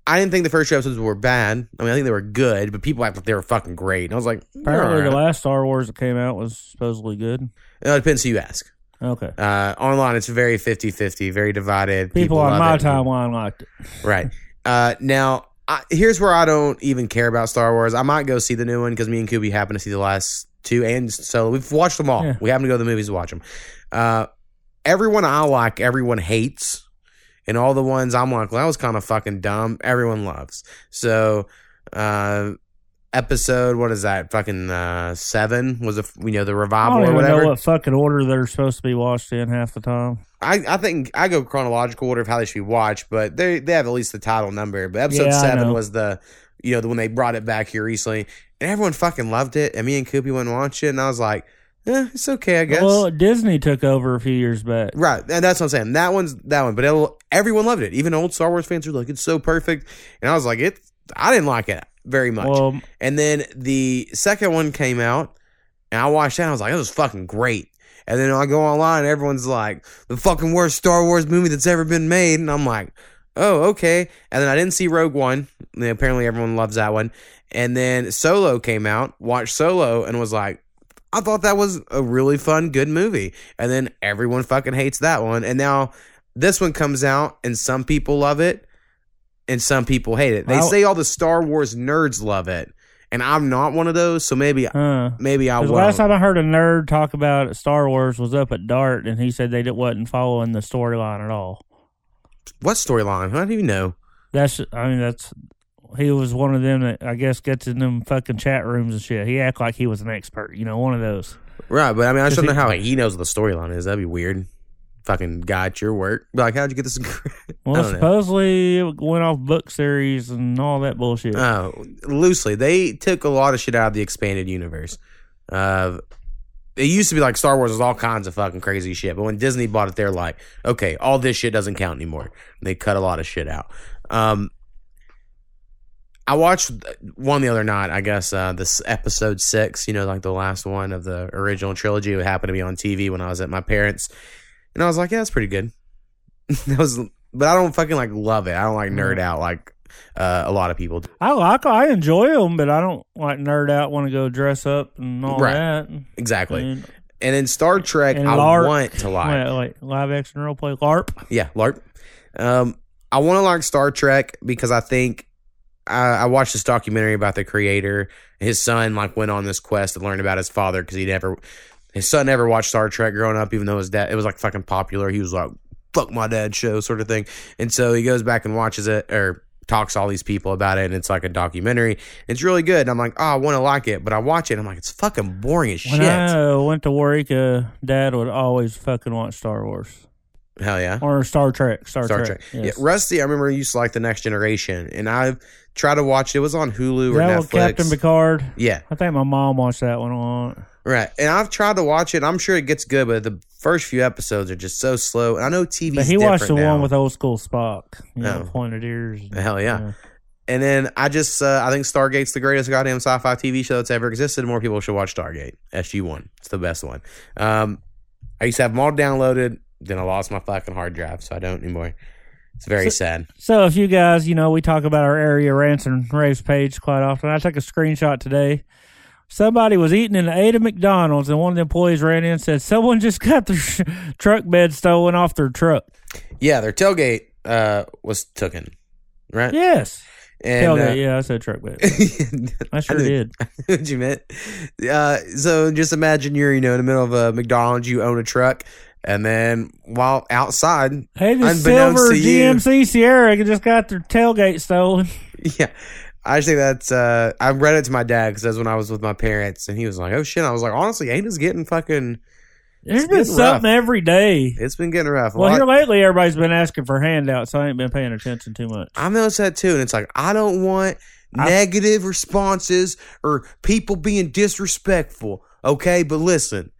[SPEAKER 1] I didn't think the first two episodes were bad. I mean, I think they were good, but people act like they were fucking great. And I was like,
[SPEAKER 3] apparently
[SPEAKER 1] "Alright."
[SPEAKER 3] the last Star Wars that came out was supposedly good.
[SPEAKER 1] No, it depends who you ask.
[SPEAKER 3] Okay.
[SPEAKER 1] Uh, online, it's very 50 50, very divided.
[SPEAKER 3] People, on
[SPEAKER 1] love
[SPEAKER 3] my
[SPEAKER 1] it.
[SPEAKER 3] timeline liked it.
[SPEAKER 1] Right. Uh, now, I, here's where I don't even care about Star Wars. I might go see the new one because me and Kubi happened to see the last two and so We've watched them all.
[SPEAKER 3] Yeah.
[SPEAKER 1] We happen to go to the movies to watch them. Uh, everyone I like, everyone hates. And all the ones I'm like, well, that was kind of fucking dumb. Everyone loves. So, uh, episode, what is that? Fucking uh, seven was a you know the revival I
[SPEAKER 3] don't
[SPEAKER 1] or whatever.
[SPEAKER 3] know what fucking order they're supposed to be watched in half the time.
[SPEAKER 1] I, I think I go chronological order of how they should be watched, but they they have at least the title number. But episode
[SPEAKER 3] Yeah,
[SPEAKER 1] seven was the you know the when they brought it back here recently, and everyone fucking loved it. And me and Koopy went and watched it, and I was like, eh, it's okay, I guess.
[SPEAKER 3] Well, Disney took over a few years back.
[SPEAKER 1] right, and that's what I'm saying. That one's that one, but it'll, everyone loved it. Even old Star Wars fans were like, it's so perfect, and I was like, it. I didn't like it very much.
[SPEAKER 3] Well,
[SPEAKER 1] And then the second one came out, and I watched that. And I was like, "This was fucking great." And then I go online, and everyone's like, "The fucking worst Star Wars movie that's ever been made," and I'm like, "Oh, okay." And then I didn't see Rogue One. And apparently, everyone loves that one. And then Solo came out. Watched Solo, and was like, "I thought that was a really fun, good movie." And then everyone fucking hates that one. And now this one comes out, and some people love it, and some people hate it. They
[SPEAKER 3] Well-
[SPEAKER 1] say all the Star Wars nerds love it, and I'm not one of those. So maybe maybe I won't.
[SPEAKER 3] last time I heard a nerd talk about Star Wars was up at Dart, and he said they didn't, wasn't following the storyline at all.
[SPEAKER 1] what storyline? I don't even know.
[SPEAKER 3] That's, I mean, that's he was one of them that I guess gets in them fucking chat rooms and shit. He act like he was an expert, you know, one of those.
[SPEAKER 1] Right, but I mean, I just don't know how he knows what the storyline is. That'd be weird. Fucking guy at your work. Be like, how'd you get this?
[SPEAKER 3] Well,
[SPEAKER 1] don't know.
[SPEAKER 3] supposedly it went off book series and all that bullshit.
[SPEAKER 1] Oh, loosely. They took a lot of shit out of the expanded universe. Uh, it used to be like Star Wars was all kinds of fucking crazy shit, but when Disney bought it, they're like, okay, all this shit doesn't count anymore. And they cut a lot of shit out. Um, I watched one the other night. I guess uh, this episode six, you know, like the last one of the original trilogy. It happened to be on TV when I was at my parents, and I was like, yeah, that's pretty good. that was, but I don't fucking like love it. I don't like nerd out like uh, a lot of people do.
[SPEAKER 3] I like, I enjoy them, but I don't like nerd out, want to go dress up and all
[SPEAKER 1] Right.
[SPEAKER 3] that.
[SPEAKER 1] Exactly.
[SPEAKER 3] And,
[SPEAKER 1] And in Star Trek,
[SPEAKER 3] And
[SPEAKER 1] I
[SPEAKER 3] LARP.
[SPEAKER 1] want to like,
[SPEAKER 3] wait, wait, live action role play LARP.
[SPEAKER 1] yeah, LARP. Um, I want to like Star Trek because I think I, I watched this documentary about the creator. His son like went on this quest to learn about his father because he never, his son never watched Star Trek growing up, even though his dad it was like fucking popular. He was like, "Fuck my dad" show," sort of thing. And so he goes back and watches it or talks to all these people about it, and it's like a documentary. It's really good. And I'm like, oh, I want to like it, but I watch it. And I'm like, it's fucking boring as
[SPEAKER 3] When
[SPEAKER 1] shit.
[SPEAKER 3] I uh, went to Warwick, Dad would always fucking watch Star Wars
[SPEAKER 1] Hell yeah.
[SPEAKER 3] or Star Trek. Star,
[SPEAKER 1] Star
[SPEAKER 3] Trek.
[SPEAKER 1] Trek.
[SPEAKER 3] Yes.
[SPEAKER 1] Yeah, Rusty, I remember used to like the Next Generation, and I tried to watch it. It was on Hulu or
[SPEAKER 3] with Captain Picard?
[SPEAKER 1] yeah,
[SPEAKER 3] I think my mom watched that one a lot.
[SPEAKER 1] Right. And I've tried to watch it. I'm sure it gets good, but the first few episodes are just so slow. And I know TV.
[SPEAKER 3] But he watched the
[SPEAKER 1] now.
[SPEAKER 3] one with old school Spock, you know,
[SPEAKER 1] Oh.
[SPEAKER 3] pointed ears. and-
[SPEAKER 1] Hell yeah. And then I just uh, I think Stargate's the greatest goddamn sci-fi TV show that's ever existed. More people should watch Stargate. SG One. It's the best one. Um, I used to have them all downloaded. Then I lost my fucking hard drive, so I don't anymore. It's very
[SPEAKER 3] So-
[SPEAKER 1] sad.
[SPEAKER 3] So if you guys, you know, we talk about our area rants and raves page quite often. I took a screenshot today. Somebody was eating in the Ada McDonald's, and one of the employees ran in and said, "Someone just got their sh- truck bed stolen off their truck."
[SPEAKER 1] Yeah, their tailgate uh, was taken, right?
[SPEAKER 3] Yes,
[SPEAKER 1] And,
[SPEAKER 3] tailgate.
[SPEAKER 1] uh,
[SPEAKER 3] yeah, I said truck bed. I sure
[SPEAKER 1] knew-
[SPEAKER 3] did.
[SPEAKER 1] I what you meant. Uh, so just imagine you're, you know, in the middle of a McDonald's, you own a truck, and then while outside,
[SPEAKER 3] Hey, the silver
[SPEAKER 1] to you.
[SPEAKER 3] GMC Sierra just got their tailgate stolen.
[SPEAKER 1] yeah, I just think that's. Uh, I read it to my dad because that's when I was with my parents, and he was like, "Oh shit!" I was like, "Honestly, ain't Ada's getting fucking.
[SPEAKER 3] There's
[SPEAKER 1] It's
[SPEAKER 3] been something
[SPEAKER 1] rough.
[SPEAKER 3] every day.
[SPEAKER 1] It's been getting rough."
[SPEAKER 3] Well,
[SPEAKER 1] Well,
[SPEAKER 3] here lately, everybody's been asking for handouts, so I ain't been paying attention too much.
[SPEAKER 1] I noticed that too, and it's like I don't want
[SPEAKER 3] I-
[SPEAKER 1] negative responses or people being disrespectful. Okay, but listen,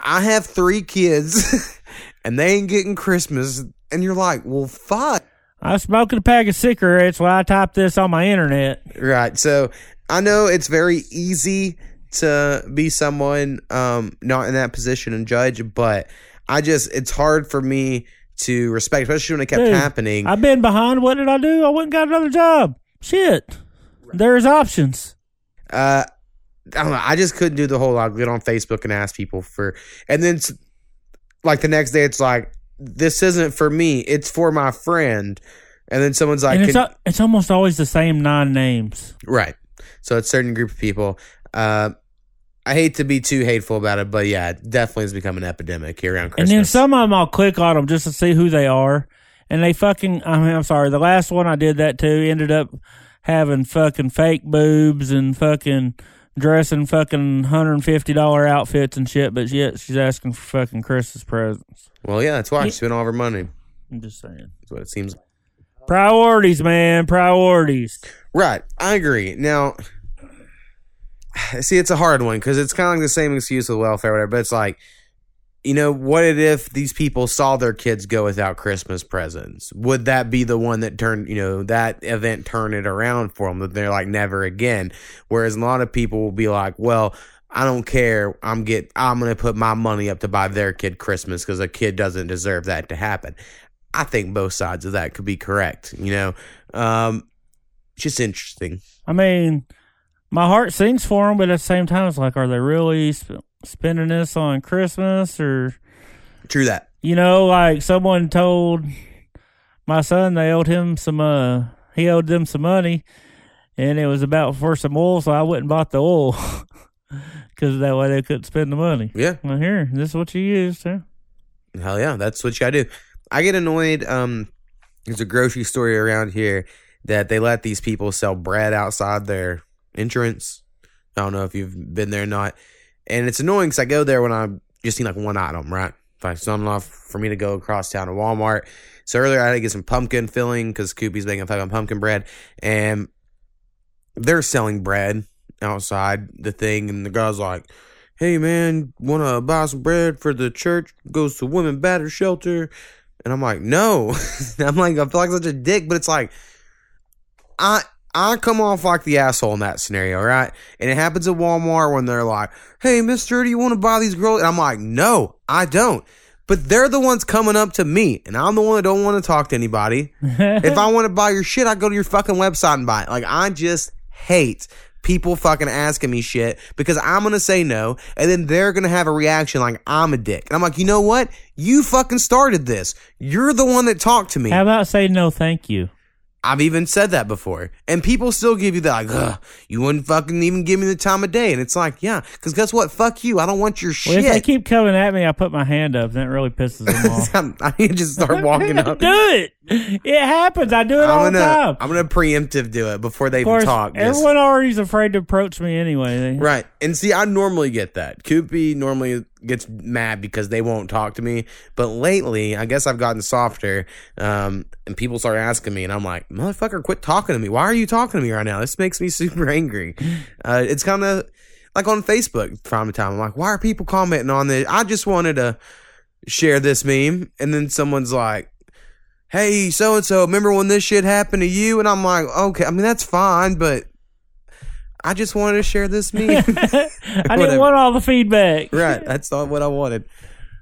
[SPEAKER 1] I have three kids, and they ain't getting Christmas, and you're like, well, fuck,
[SPEAKER 3] I was smoking a pack of cigarettes while I typed this on my internet.
[SPEAKER 1] right? So I know it's very easy to be someone um not in that position and judge, but I just it's hard for me to respect, especially when it kept
[SPEAKER 3] Dude,
[SPEAKER 1] happening.
[SPEAKER 3] I've been behind. What did I do? I went and got another job. Shit. There's options.
[SPEAKER 1] uh I don't know. I just couldn't do the whole like get on Facebook and ask people for, and then like the next day it's like this isn't for me. It's for my friend, and then someone's like,
[SPEAKER 3] it's, al- it's almost always the same nine names.
[SPEAKER 1] right. So it's a certain group of people. Uh, I hate to be too hateful about it, but yeah, it definitely has become an epidemic here around Christmas.
[SPEAKER 3] And then some of them I'll click on them just to see who they are. And they fucking, I mean, I'm sorry, the last one I did that to ended up having fucking fake boobs and fucking dressing fucking $150 outfits and shit, but yet she's asking for fucking Christmas presents.
[SPEAKER 1] well, yeah, that's why she spent all her money.
[SPEAKER 3] I'm just saying.
[SPEAKER 1] That's what it seems.
[SPEAKER 3] Priorities, man, priorities.
[SPEAKER 1] Right, I agree. Now, see, it's a hard one because it's kind of like the same excuse with welfare, or whatever. But it's like, you know, what if these people saw their kids go without Christmas presents? Would that be the one that turned, you know, that event turn it around for them? That they're like never again. Whereas a lot of people will be like, well. I don't care. I'm get. I'm gonna put my money up to buy their kid Christmas because a kid doesn't deserve that to happen. I think both sides of that could be correct. You know, um, just interesting.
[SPEAKER 3] I mean, my heart sings for them, but at the same time, it's like, are they really sp- spending this on Christmas or,
[SPEAKER 1] True that.
[SPEAKER 3] you know, like someone told my son they owed him some, uh, he owed them some money and it was about for some oil, so I went and bought the oil because that way they couldn't spend the money.
[SPEAKER 1] Yeah.
[SPEAKER 3] Well, here, this is what you used, huh?
[SPEAKER 1] Hell yeah. That's what you gotta do. I get annoyed. Um, there's a grocery store around here that they let these people sell bread outside their entrance. I don't know if you've been there or not. And it's annoying because I go there when I just need like one item, right? If I not enough for me to go across town to Walmart. So earlier I had to get some pumpkin filling because Koopy's making fucking pumpkin bread. And they're selling bread outside the thing. And the guy's like, hey man, want to buy some bread for the church? Goes to women batter shelter. And I'm like, no. I'm like, I feel like such a dick, but it's like, I I come off like the asshole in that scenario, right? And it happens at Walmart when they're like, hey, mister, do you want to buy these girls? And I'm like, no, I don't. But they're the ones coming up to me, and I'm the one that don't want to talk to anybody. if I want to buy your shit, I go to your fucking website and buy it. Like, I just hate people fucking asking me shit because I'm gonna say no, and then they're gonna have a reaction like I'm a dick. And I'm like, you know what? You fucking started this. You're the one that talked to me.
[SPEAKER 3] How about say no, thank you?
[SPEAKER 1] I've even said that before. And people still give you that, like, Ugh, you wouldn't fucking even give me the time of day. And it's like, yeah, because guess what? Fuck you. I don't want your
[SPEAKER 3] Well, if they keep coming at me, I put my hand up. That really pisses them off.
[SPEAKER 1] I need to just start walking up.
[SPEAKER 3] do it. It happens. I do it all
[SPEAKER 1] I'm
[SPEAKER 3] the
[SPEAKER 1] gonna,
[SPEAKER 3] time.
[SPEAKER 1] I'm gonna preemptive do it before they
[SPEAKER 3] Of course,
[SPEAKER 1] even talk. Just-
[SPEAKER 3] everyone already's afraid to approach me anyway.
[SPEAKER 1] Right. And see, I normally get that. Koopy normally gets mad because they won't talk to me. But lately, I guess I've gotten softer. Um, and people start asking me, and I'm like, motherfucker, quit talking to me. Why are you talking to me right now? This makes me super angry. Uh, it's kind of like on Facebook from time to time. I'm like, why are people commenting on this? I just wanted to share this meme. And then someone's like, hey, so and so, remember when this shit happened to you? And I'm like, okay, I mean, that's fine, but I just wanted to share this meme.
[SPEAKER 3] I didn't want all the feedback.
[SPEAKER 1] right. That's not what I wanted.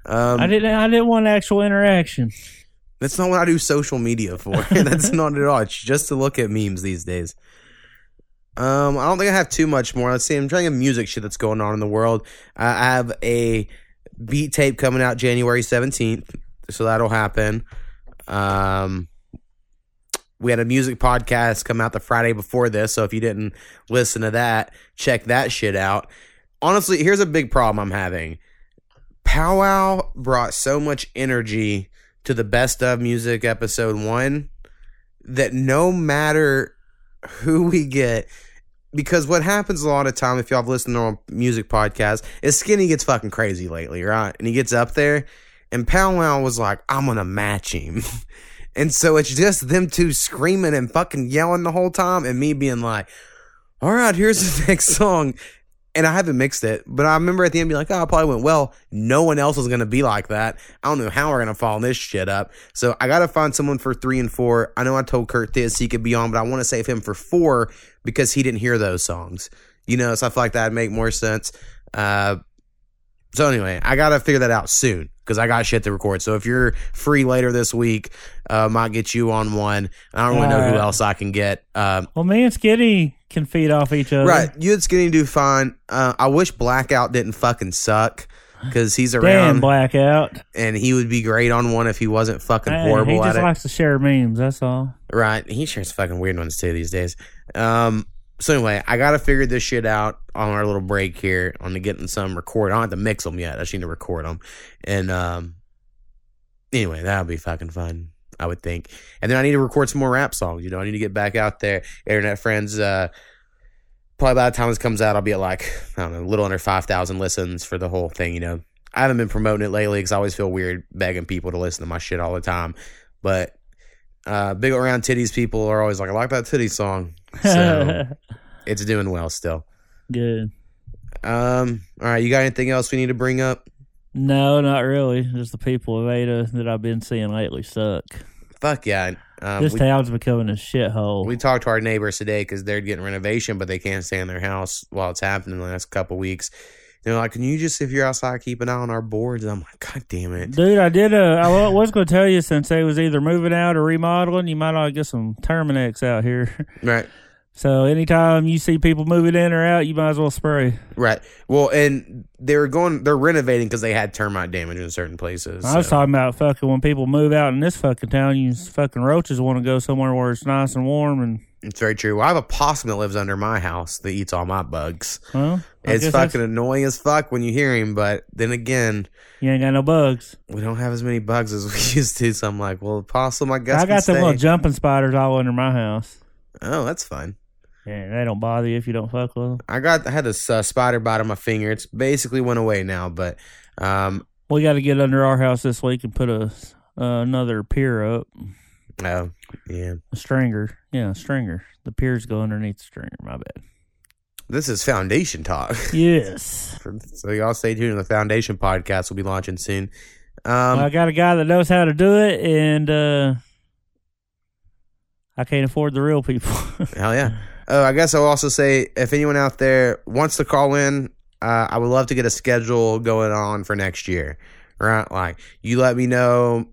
[SPEAKER 1] Um,
[SPEAKER 3] I didn't. I didn't want actual interaction.
[SPEAKER 1] that's not what I do social media for. that's not at all. It's just to look at memes these days. Um, I don't think I have too much more. Let's see. I'm trying to music shit that's going on in the world. I I have a beat tape coming out January 17th, so that'll happen. Um, we had a music podcast come out the Friday before this, so if you didn't listen to that, check that shit out. Honestly, here's a big problem I'm having. Powwow brought so much energy to the best of music episode one that no matter who we get, because what happens a lot of time, if y'all have listened to our music podcast, is Skinny gets fucking crazy lately, right? And he gets up there, and Powwow was like, I'm gonna match him. and so it's just them two screaming and fucking yelling the whole time, and me being like, all right, here's the next song. And I haven't mixed it, but I remember at the end being like, oh, it probably went well. No one else is going to be like that. I don't know how we're going to follow this shit up. So I got to find someone for three and four. I know I told Kurt this he could be on, but I want to save him for four because he didn't hear those songs. You know, so I feel like that'd make more sense. Uh, so anyway, I got to figure that out soon because I got shit to record. So if you're free later this week, uh, might get you on one. I don't really know who else I can get. Um,
[SPEAKER 3] Well, me and Skinny can feed off each other.
[SPEAKER 1] Right. You and Skinny do fine. Uh, I wish Blackout didn't fucking suck because he's around.
[SPEAKER 3] Damn blackout.
[SPEAKER 1] and he would be great on one if he wasn't fucking
[SPEAKER 3] Hey,
[SPEAKER 1] horrible
[SPEAKER 3] he just
[SPEAKER 1] it.
[SPEAKER 3] likes to share memes. That's all.
[SPEAKER 1] right. He shares fucking weird ones too these days. Um, So anyway, I gotta figure this shit out on our little break here on the getting some record. I don't have to mix them yet. I just need to record them. And um, anyway, that'll be fucking fun. I would think. And then I need to record some more rap songs. You know, I need to get back out there. Internet friends. Uh, probably by the time this comes out, I'll be at like I don't know, a little under five thousand listens for the whole thing. You know, I haven't been promoting it lately because I always feel weird begging people to listen to my shit all the time. But uh, big around titties people are always like, I like that titty song. So it's doing well still.
[SPEAKER 3] Good.
[SPEAKER 1] Um, all right, you got anything else we need to bring up?
[SPEAKER 3] No, not really. Just the people of Ada that I've been seeing lately suck.
[SPEAKER 1] Fuck yeah. Um,
[SPEAKER 3] this
[SPEAKER 1] we,
[SPEAKER 3] town's becoming a shithole.
[SPEAKER 1] we talked to our neighbors today because they're getting renovation, but they can't stay in their house while it's happening the last couple weeks. They're like, "Can you just, if you're outside, keep an eye on our boards?" I'm like, "God damn it!"
[SPEAKER 3] Dude, I did. Uh, I was going to tell you since they was either moving out or remodeling, you might ought to get some Terminix out here.
[SPEAKER 1] Right,
[SPEAKER 3] so anytime you see people moving in or out, you might as well spray.
[SPEAKER 1] right. Well, and they're going, they're renovating because they had termite damage in certain places.
[SPEAKER 3] I was
[SPEAKER 1] so-
[SPEAKER 3] talking about fucking when people move out in this fucking town, you fucking roaches want to go somewhere where it's nice and warm and
[SPEAKER 1] It's very true. Well, I have a possum that lives under my house that eats all my bugs.
[SPEAKER 3] well, I
[SPEAKER 1] It's
[SPEAKER 3] guess that's-
[SPEAKER 1] fucking annoying as fuck when you hear him, but then again,
[SPEAKER 3] You ain't got no bugs.
[SPEAKER 1] we don't have as many bugs as we used to. So I'm like, well, possum, I guess.
[SPEAKER 3] I got
[SPEAKER 1] some
[SPEAKER 3] little jumping spiders all under my house.
[SPEAKER 1] Oh, that's fun.
[SPEAKER 3] Yeah, they don't bother you if you don't fuck with them.
[SPEAKER 1] I got I had this uh, spider bite on my finger. It's basically went away now, but um,
[SPEAKER 3] We got to get under our house this week and put a uh, another pier up,
[SPEAKER 1] oh yeah,
[SPEAKER 3] a stringer. Yeah, a stringer. The piers go underneath the stringer. My bad.
[SPEAKER 1] this is foundation talk.
[SPEAKER 3] Yes.
[SPEAKER 1] so y'all stay tuned. The foundation podcast will be launching soon. Um,
[SPEAKER 3] well, I got a guy that knows how to do it, and uh, I can't afford the real people.
[SPEAKER 1] Hell yeah. Oh, I guess I'll also say if anyone out there wants to call in, uh, I would love to get a schedule going on for next year. Right? Like, you let me know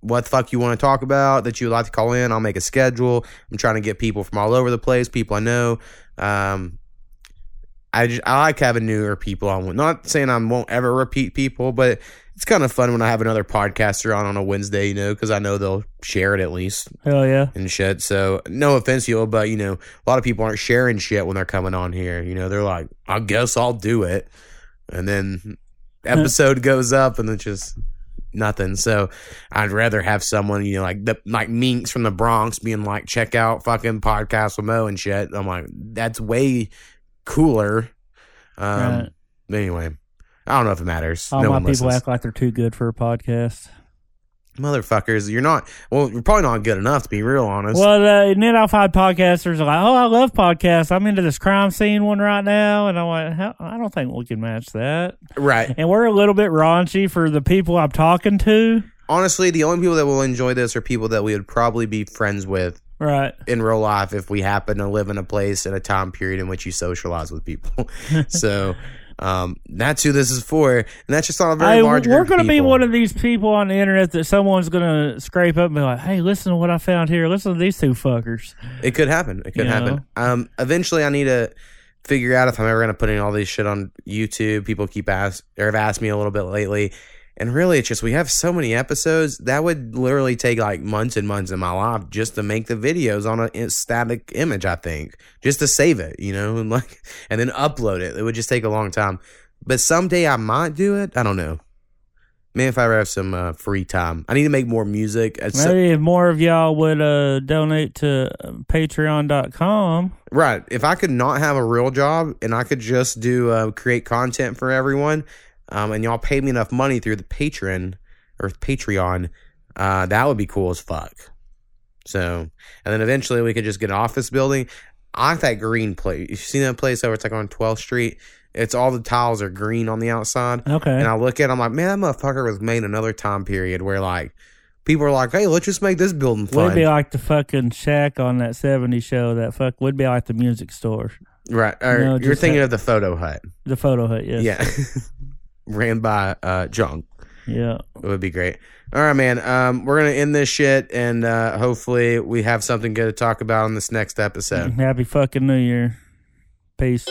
[SPEAKER 1] what the fuck you want to talk about that you would like to call in. I'll make a schedule. I'm trying to get people from all over the place, people I know. Um, I, just, I like having newer people on. Not saying I won't ever repeat people, but it's kind of fun when I have another podcaster on on a Wednesday, you know, because I know they'll share it at least
[SPEAKER 3] Hell yeah.
[SPEAKER 1] and shit. So no offense, you, but you know, a lot of people aren't sharing shit when they're coming on here. You know, they're like, I guess I'll do it, and then episode goes up, and it's just nothing. So I'd rather have someone, you know, like the like Minks from the Bronx being like, check out fucking podcast with Mo and shit. I'm like, that's way cooler. Um,
[SPEAKER 3] Right.
[SPEAKER 1] anyway. I don't know if it matters.
[SPEAKER 3] All
[SPEAKER 1] no
[SPEAKER 3] my people
[SPEAKER 1] listens.
[SPEAKER 3] act like they're too good for a podcast.
[SPEAKER 1] Motherfuckers, you're not. Well, you're probably not good enough to be real honest.
[SPEAKER 3] Well, uh, and then I've podcasters are like, "Oh, I love podcasts. I'm into this crime scene one right now," and I'm like, "I don't think we can match that."
[SPEAKER 1] right.
[SPEAKER 3] And we're a little bit raunchy for the people I'm talking to.
[SPEAKER 1] honestly, the only people that will enjoy this are people that we would probably be friends with
[SPEAKER 3] Right.
[SPEAKER 1] in real life if we happen to live in a place in a time period in which you socialize with people. so um, that's who this is for, and that's just not a very
[SPEAKER 3] Hey,
[SPEAKER 1] large.
[SPEAKER 3] we're going to be one of these people on the internet that someone's going to scrape up and be like, "Hey, listen to what I found here. Listen to these two fuckers."
[SPEAKER 1] It could happen. It could
[SPEAKER 3] You
[SPEAKER 1] happen. Um, eventually, I need to figure out if I'm ever going to put in all these shit on YouTube. People keep ask or have asked me a little bit lately, and really, it's just we have so many episodes that would literally take like months and months in my life just to make the videos on a static image. I think just to save it, you know, and like and then upload it. It would just take a long time. But someday I might do it. I don't know. Maybe if I ever have some uh, free time, I need to make more music. It's so-
[SPEAKER 3] Maybe if more of y'all would uh, donate to Patreon.com.
[SPEAKER 1] Right. If I could not have a real job and I could just do uh, create content for everyone, um, and y'all pay me enough money through the Patreon or Patreon, uh, that would be cool as fuck. So, and then eventually we could just get an office building. I like that green place. You seen that place over? It's like on 12th Street. It's all the tiles are green on the outside.
[SPEAKER 3] Okay.
[SPEAKER 1] And I look at it, I'm like, man, that motherfucker was made another time period where like people are like, hey, let's just make this building
[SPEAKER 3] Would
[SPEAKER 1] fun.
[SPEAKER 3] be like the fucking shack on that 70s show. That fuck would be like the music store,
[SPEAKER 1] right. Or you're
[SPEAKER 3] just
[SPEAKER 1] thinking
[SPEAKER 3] that-
[SPEAKER 1] of the photo hut.
[SPEAKER 3] the photo hut. Yes.
[SPEAKER 1] Yeah. Ran by uh Junk.
[SPEAKER 3] Yeah.
[SPEAKER 1] It would be great. All right, man. Um, we're gonna end this shit and uh hopefully we have something good to talk about on this next episode.
[SPEAKER 3] Happy fucking New Year. Peace.